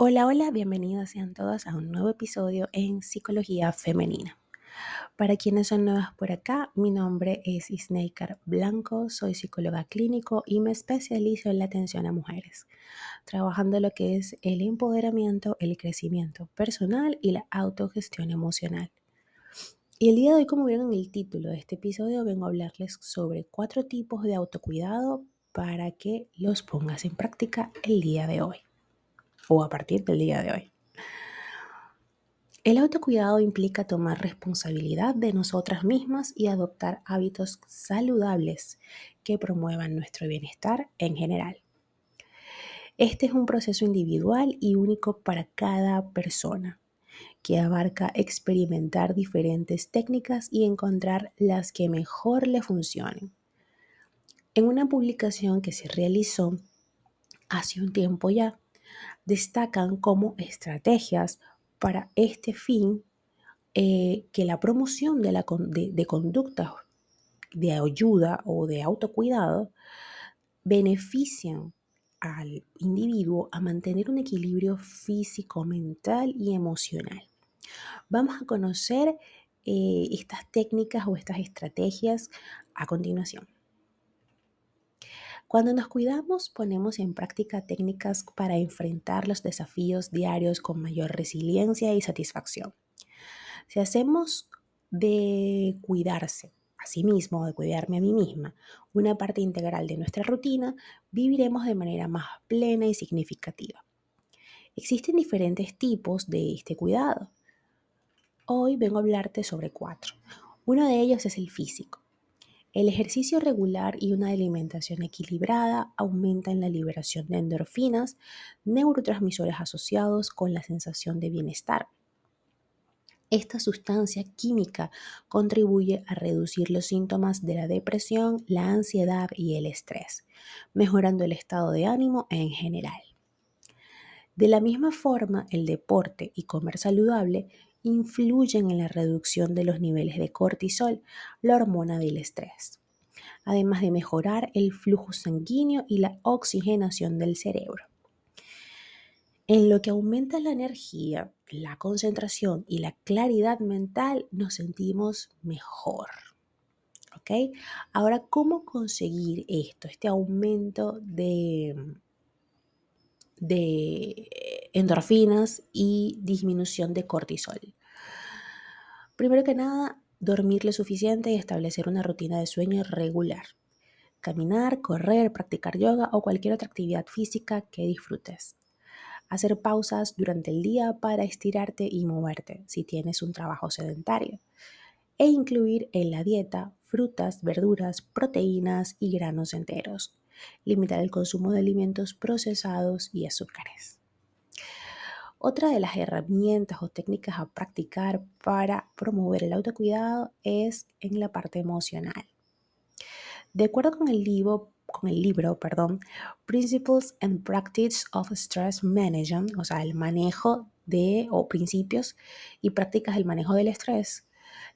Hola, hola, bienvenidas sean todas a un nuevo episodio en Psicología Femenina. Para quienes son nuevas por acá, mi nombre es Isneikar Blanco, soy psicóloga clínico y me especializo en la atención a mujeres, trabajando lo que es el empoderamiento, el crecimiento personal y la autogestión emocional. Y el día de hoy, como vieron en el título de este episodio, vengo a hablarles sobre cuatro tipos de autocuidado para que los pongas en práctica el día de hoy o a partir del día de hoy. El autocuidado implica tomar responsabilidad de nosotras mismas y adoptar hábitos saludables que promuevan nuestro bienestar en general. Este es un proceso individual y único para cada persona, que abarca experimentar diferentes técnicas y encontrar las que mejor le funcionen. En una publicación que se realizó hace un tiempo ya, destacan como estrategias para este fin eh, que la promoción de, la, de, conductas de ayuda o de autocuidado benefician al individuo a mantener un equilibrio físico, mental y emocional. Vamos a conocer eh, estas técnicas o estas estrategias a continuación. Cuando nos cuidamos, ponemos en práctica técnicas para enfrentar los desafíos diarios con mayor resiliencia y satisfacción. Si hacemos de cuidarse a sí mismo, de cuidarme a mí misma, una parte integral de nuestra rutina, viviremos de manera más plena y significativa. Existen diferentes tipos de este cuidado. Hoy vengo a hablarte sobre cuatro. Uno de ellos es el físico. El ejercicio regular y una alimentación equilibrada aumentan la liberación de endorfinas, neurotransmisores asociados con la sensación de bienestar. Esta sustancia química contribuye a reducir los síntomas de la depresión, la ansiedad y el estrés, mejorando el estado de ánimo en general. De la misma forma, el deporte y comer saludable influyen en la reducción de los niveles de cortisol, la hormona del estrés, además de mejorar el flujo sanguíneo y la oxigenación del cerebro. En lo que aumenta la energía, la concentración y la claridad mental, nos sentimos mejor. ¿Ok? Ahora, ¿cómo conseguir esto, este aumento de, de endorfinas y disminución de cortisol. Primero que nada, dormir lo suficiente y establecer una rutina de sueño regular. Caminar, correr, practicar yoga o cualquier otra actividad física que disfrutes. Hacer pausas durante el día para estirarte y moverte si tienes un trabajo sedentario. E incluir en la dieta frutas, verduras, proteínas y granos enteros. Limitar el consumo de alimentos procesados y azúcares. Otra de las herramientas o técnicas a practicar para promover el autocuidado es en la parte emocional. De acuerdo con el libro, con el libro, perdón, Principles and Practice of Stress Management, o sea, el manejo de o principios y prácticas del manejo del estrés,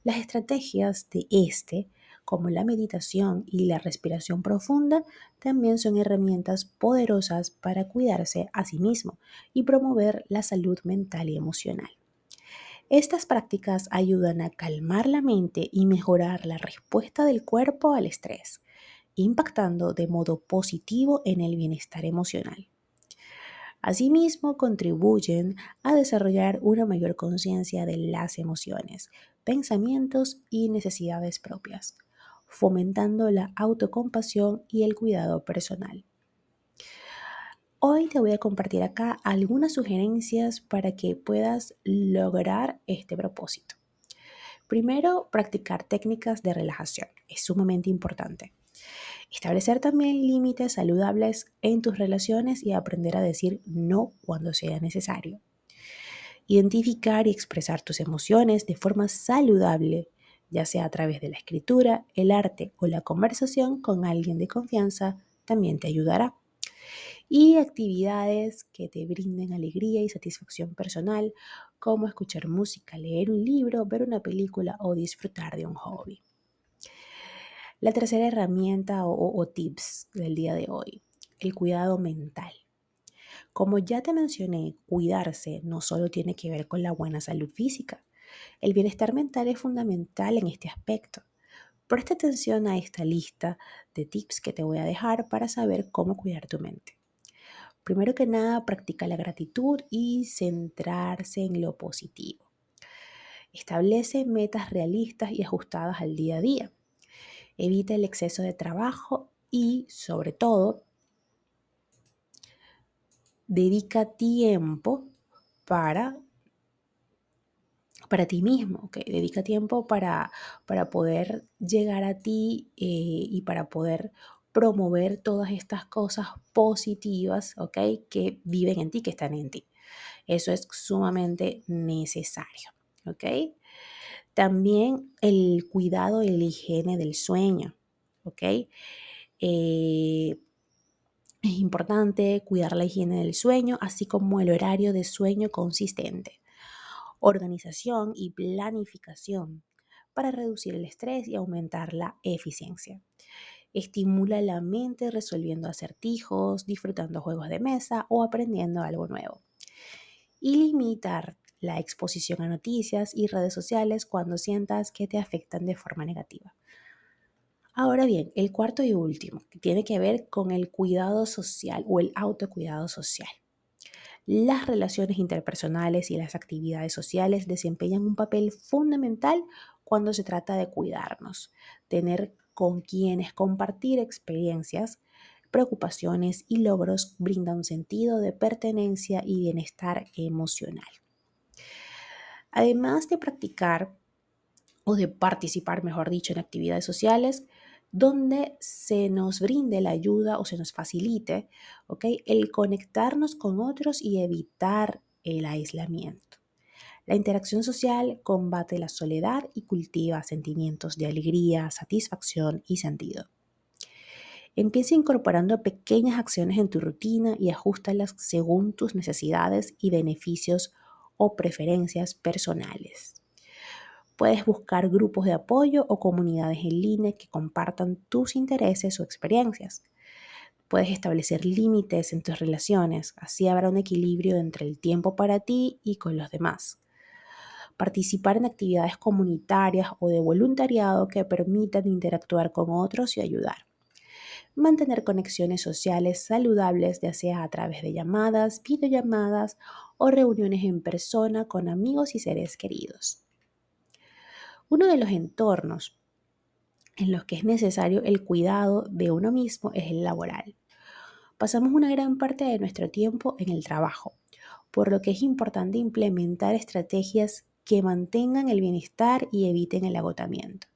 las estrategias de este como la meditación y la respiración profunda, también son herramientas poderosas para cuidarse a sí mismo y promover la salud mental y emocional. Estas prácticas ayudan a calmar la mente y mejorar la respuesta del cuerpo al estrés, impactando de modo positivo en el bienestar emocional. Asimismo, contribuyen a desarrollar una mayor conciencia de las emociones, pensamientos y necesidades propias, fomentando la autocompasión y el cuidado personal. Hoy te voy a compartir acá algunas sugerencias para que puedas lograr este propósito. Primero, practicar técnicas de relajación. Es sumamente importante. Establecer también límites saludables en tus relaciones y aprender a decir no cuando sea necesario. Identificar y expresar tus emociones de forma saludable ya sea a través de la escritura, el arte o la conversación con alguien de confianza, también te ayudará. Y actividades que te brinden alegría y satisfacción personal, como escuchar música, leer un libro, ver una película o disfrutar de un hobby. La tercera herramienta o, o tips del día de hoy, el cuidado mental. Como ya te mencioné, cuidarse no solo tiene que ver con la buena salud física. El bienestar mental es fundamental en este aspecto. Presta atención a esta lista de tips que te voy a dejar para saber cómo cuidar tu mente. Primero que nada, practica la gratitud y centrarse en lo positivo. Establece metas realistas y ajustadas al día a día. Evita el exceso de trabajo y, sobre todo, dedica tiempo para para ti mismo, que dedica tiempo para, para poder llegar a ti eh, y para poder promover todas estas cosas positivas. Que viven en ti, que están en ti. Eso es sumamente necesario. También el cuidado y la higiene del sueño. Eh, es importante cuidar la higiene del sueño, así como el horario de sueño consistente organización y planificación para reducir el estrés y aumentar la eficiencia. Estimula la mente resolviendo acertijos, disfrutando juegos de mesa o aprendiendo algo nuevo. Y limitar la exposición a noticias y redes sociales cuando sientas que te afectan de forma negativa. Ahora bien, el cuarto y último, tiene que ver con el cuidado social o el autocuidado social. Las relaciones interpersonales y las actividades sociales desempeñan un papel fundamental cuando se trata de cuidarnos, tener con quienes compartir experiencias, preocupaciones y logros brinda un sentido de pertenencia y bienestar emocional. Además de practicar o de participar, mejor dicho, en actividades sociales, donde se nos brinde la ayuda o se nos facilite el conectarnos con otros y evitar el aislamiento. La interacción social combate la soledad y cultiva sentimientos de alegría, satisfacción y sentido. Empieza incorporando pequeñas acciones en tu rutina y ajustalas según tus necesidades y beneficios o preferencias personales. Puedes buscar grupos de apoyo o comunidades en línea que compartan tus intereses o experiencias. Puedes establecer límites en tus relaciones, así habrá un equilibrio entre el tiempo para ti y con los demás. Participar en actividades comunitarias o de voluntariado que permitan interactuar con otros y ayudar. Mantener conexiones sociales saludables, ya sea a través de llamadas, videollamadas o reuniones en persona con amigos y seres queridos. Uno de los entornos en los que es necesario el cuidado de uno mismo es el laboral. Pasamos una gran parte de nuestro tiempo en el trabajo, por lo que es importante implementar estrategias que mantengan el bienestar y eviten el agotamiento.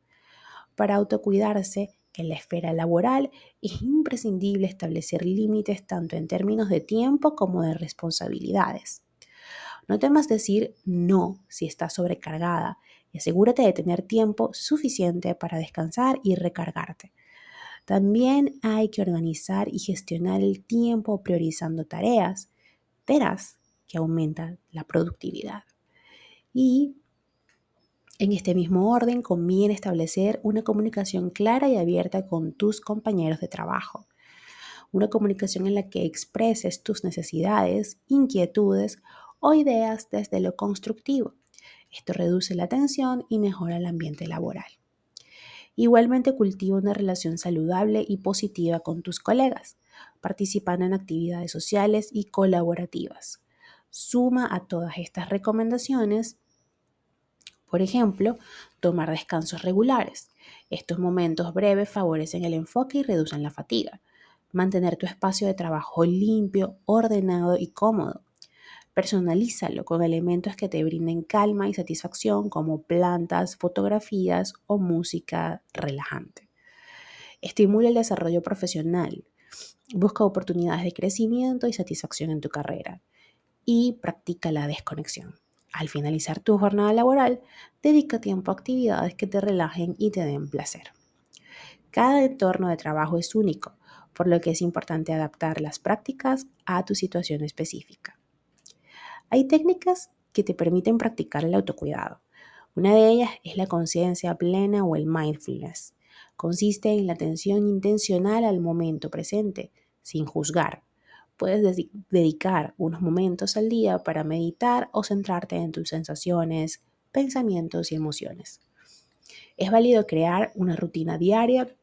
Para autocuidarse en la esfera laboral es imprescindible establecer límites tanto en términos de tiempo como de responsabilidades. No temas decir no si estás sobrecargada asegúrate de tener tiempo suficiente para descansar y recargarte. También hay que organizar y gestionar el tiempo priorizando tareas. Verás que aumenta la productividad. Y en este mismo orden conviene establecer una comunicación clara y abierta con tus compañeros de trabajo. Una comunicación en la que expreses tus necesidades, inquietudes o ideas desde lo constructivo esto reduce la tensión y mejora el ambiente laboral. Igualmente cultiva una relación saludable y positiva con tus colegas, participando en actividades sociales y colaborativas. Suma a todas estas recomendaciones, por ejemplo, tomar descansos regulares. Estos momentos breves favorecen el enfoque y reducen la fatiga. Mantener tu espacio de trabajo limpio, ordenado y cómodo. Personalízalo con elementos que te brinden calma y satisfacción como plantas, fotografías o música relajante. Estimula el desarrollo profesional. Busca oportunidades de crecimiento y satisfacción en tu carrera. Y practica la desconexión. Al finalizar tu jornada laboral, dedica tiempo a actividades que te relajen y te den placer. Cada entorno de trabajo es único, por lo que es importante adaptar las prácticas a tu situación específica. Hay técnicas que te permiten practicar el autocuidado. Una de ellas es la conciencia plena o el mindfulness. Consiste en la atención intencional al momento presente, sin juzgar. puedes dedicar unos momentos al día para meditar o centrarte en tus sensaciones, pensamientos y emociones. Es válido crear una rutina diaria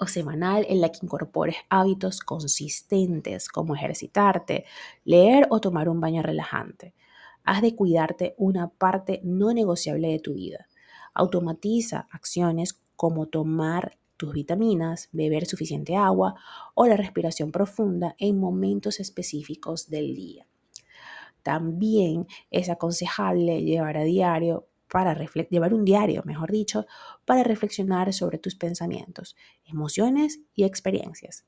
o semanal en la que incorpores hábitos consistentes como ejercitarte, leer o tomar un baño relajante. Haz de cuidarte una parte no negociable de tu vida. Automatiza acciones como tomar tus vitaminas, beber suficiente agua o la respiración profunda en momentos específicos del día. También es aconsejable llevar a diario para llevar un diario, mejor dicho, para reflexionar sobre tus pensamientos, emociones y experiencias.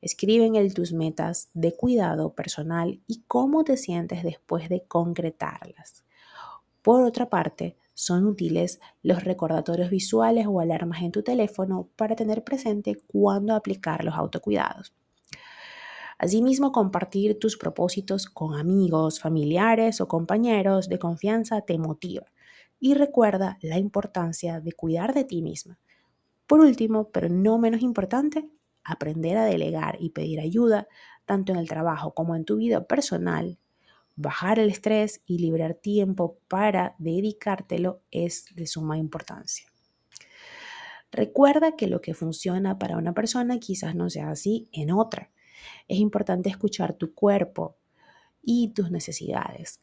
Escribe en él tus metas de cuidado personal y cómo te sientes después de concretarlas. Por otra parte, son útiles los recordatorios visuales o alarmas en tu teléfono para tener presente cuándo aplicar los autocuidados. Asimismo, compartir tus propósitos con amigos, familiares o compañeros de confianza te motiva y recuerda la importancia de cuidar de ti misma. Por último, pero no menos importante, aprender a delegar y pedir ayuda, tanto en el trabajo como en tu vida personal, bajar el estrés y liberar tiempo para dedicártelo es de suma importancia. Recuerda que lo que funciona para una persona quizás no sea así en otra. Es importante escuchar tu cuerpo y tus necesidades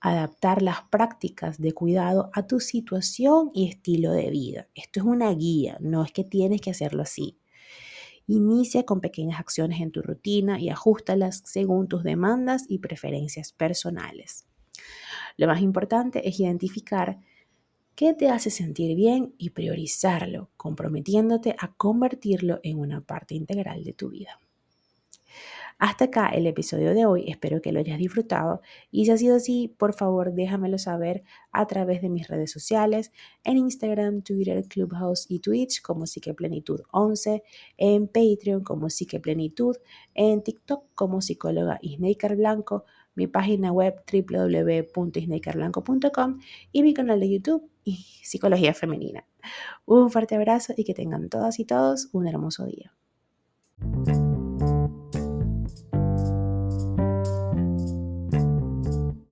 adaptar las prácticas de cuidado a tu situación y estilo de vida. Esto es una guía, no es que tienes que hacerlo así. Inicia con pequeñas acciones en tu rutina y ajustalas según tus demandas y preferencias personales. Lo más importante es identificar qué te hace sentir bien y priorizarlo, comprometiéndote a convertirlo en una parte integral de tu vida. Hasta acá el episodio de hoy, espero que lo hayas disfrutado y si ha sido así, por favor déjamelo saber a través de mis redes sociales, en Instagram, Twitter, Clubhouse y Twitch como Psiqueplenitud 11, en Patreon como Plenitud, en TikTok como psicóloga Isnaker Blanco, mi página web www.isnakerblanco.com y mi canal de YouTube Psicología Femenina. Un fuerte abrazo y que tengan todas y todos un hermoso día.